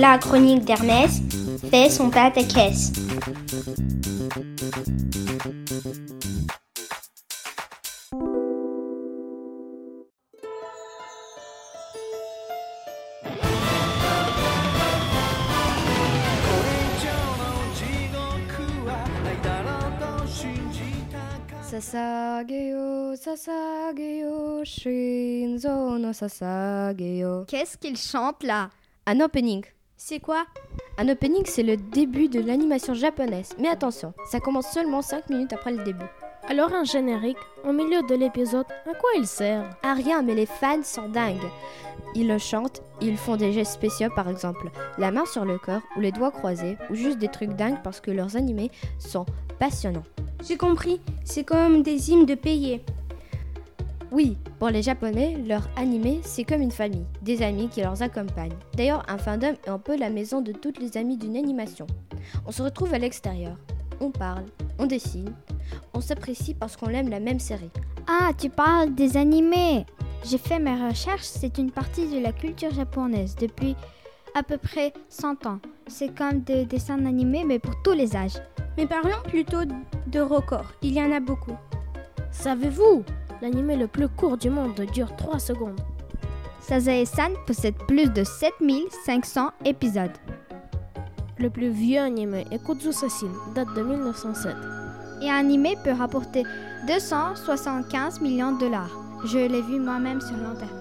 la chronique d'Hermès fait son shinzo no sasageyo. Qu'est-ce qu'il chante là? Un opening. C'est quoi? Un opening, c'est le début de l'animation japonaise. Mais attention, ça commence seulement 5 minutes après le début. Alors un générique, au milieu de l'épisode, à quoi il sert? À rien, mais les fans sont dingues. Ils le chantent, ils font des gestes spéciaux par exemple, la main sur le corps ou les doigts croisés, ou juste des trucs dingues parce que leurs animés sont passionnants. J'ai compris, c'est comme des hymnes de payer. Oui, pour les Japonais, leur animé, c'est comme une famille, des amis qui leur accompagnent. D'ailleurs, un fandom est un peu la maison de toutes les amies d'une animation. On se retrouve à l'extérieur, on parle, on dessine, on s'apprécie parce qu'on aime la même série. Ah, tu parles des animés J'ai fait mes recherches, c'est une partie de la culture japonaise depuis à peu près 100 ans. C'est comme des dessins animés, mais pour tous les âges. Mais parlons plutôt de records. Il y en a beaucoup. Savez-vous L'animé le plus court du monde dure 3 secondes. Sazae-san possède plus de 7500 épisodes. Le plus vieux animé est Kuzusashin, date de 1907. Et un animé peut rapporter 275 millions de dollars. Je l'ai vu moi-même sur l'internet.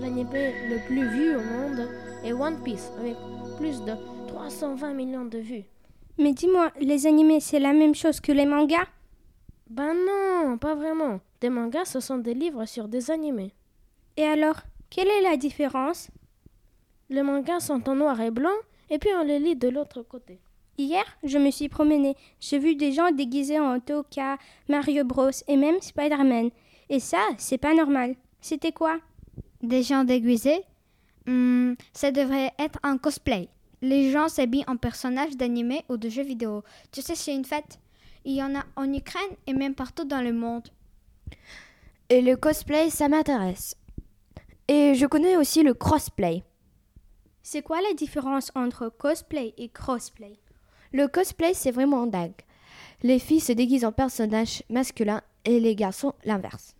L'animé le plus vu au monde est One Piece, avec plus de 320 millions de vues. Mais dis-moi, les animés, c'est la même chose que les mangas? Ben non, pas vraiment. Des mangas, ce sont des livres sur des animés. Et alors, quelle est la différence? Les mangas sont en noir et blanc, et puis on les lit de l'autre côté. Hier, je me suis promenée. J'ai vu des gens déguisés en Toka, Mario Bros et même Spider-Man. Et ça, c'est pas normal. C'était quoi? Des gens déguisés? Hmm, Ça devrait être un cosplay. Les gens s'habillent en personnages d'animé ou de jeux vidéo. Tu sais, c'est une fête. Il y en a en Ukraine et même partout dans le monde. Et le cosplay, ça m'intéresse. Et je connais aussi le crossplay. C'est quoi la différence entre cosplay et crossplay? Le cosplay, c'est vraiment dingue. Les filles se déguisent en personnages masculins et les garçons l'inverse.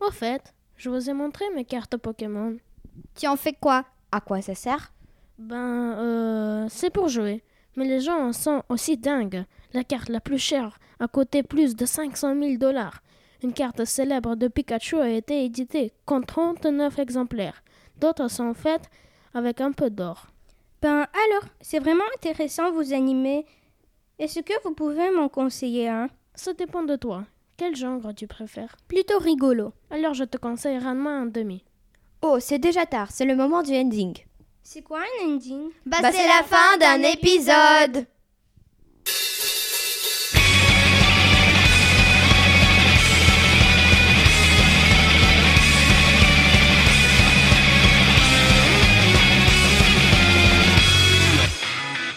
Au fait, je vous ai montré mes cartes Pokémon. Tu en fais quoi? À quoi ça sert? Ben, euh, c'est pour jouer. Mais les gens en sont aussi dingues. La carte la plus chère a coûté plus de 500 000 dollars. Une carte célèbre de Pikachu a été éditée qu'en 39 exemplaires. D'autres sont faites avec un peu d'or. Ben alors, c'est vraiment intéressant vos animés. Est-ce que vous pouvez m'en conseiller un? Ça dépend de toi. Quel genre tu préfères? Plutôt rigolo. Alors je te conseille Ranma un demi. Oh, c'est déjà tard, c'est le moment du ending. C'est quoi un ending Bah, Bah, c'est la fin d'un épisode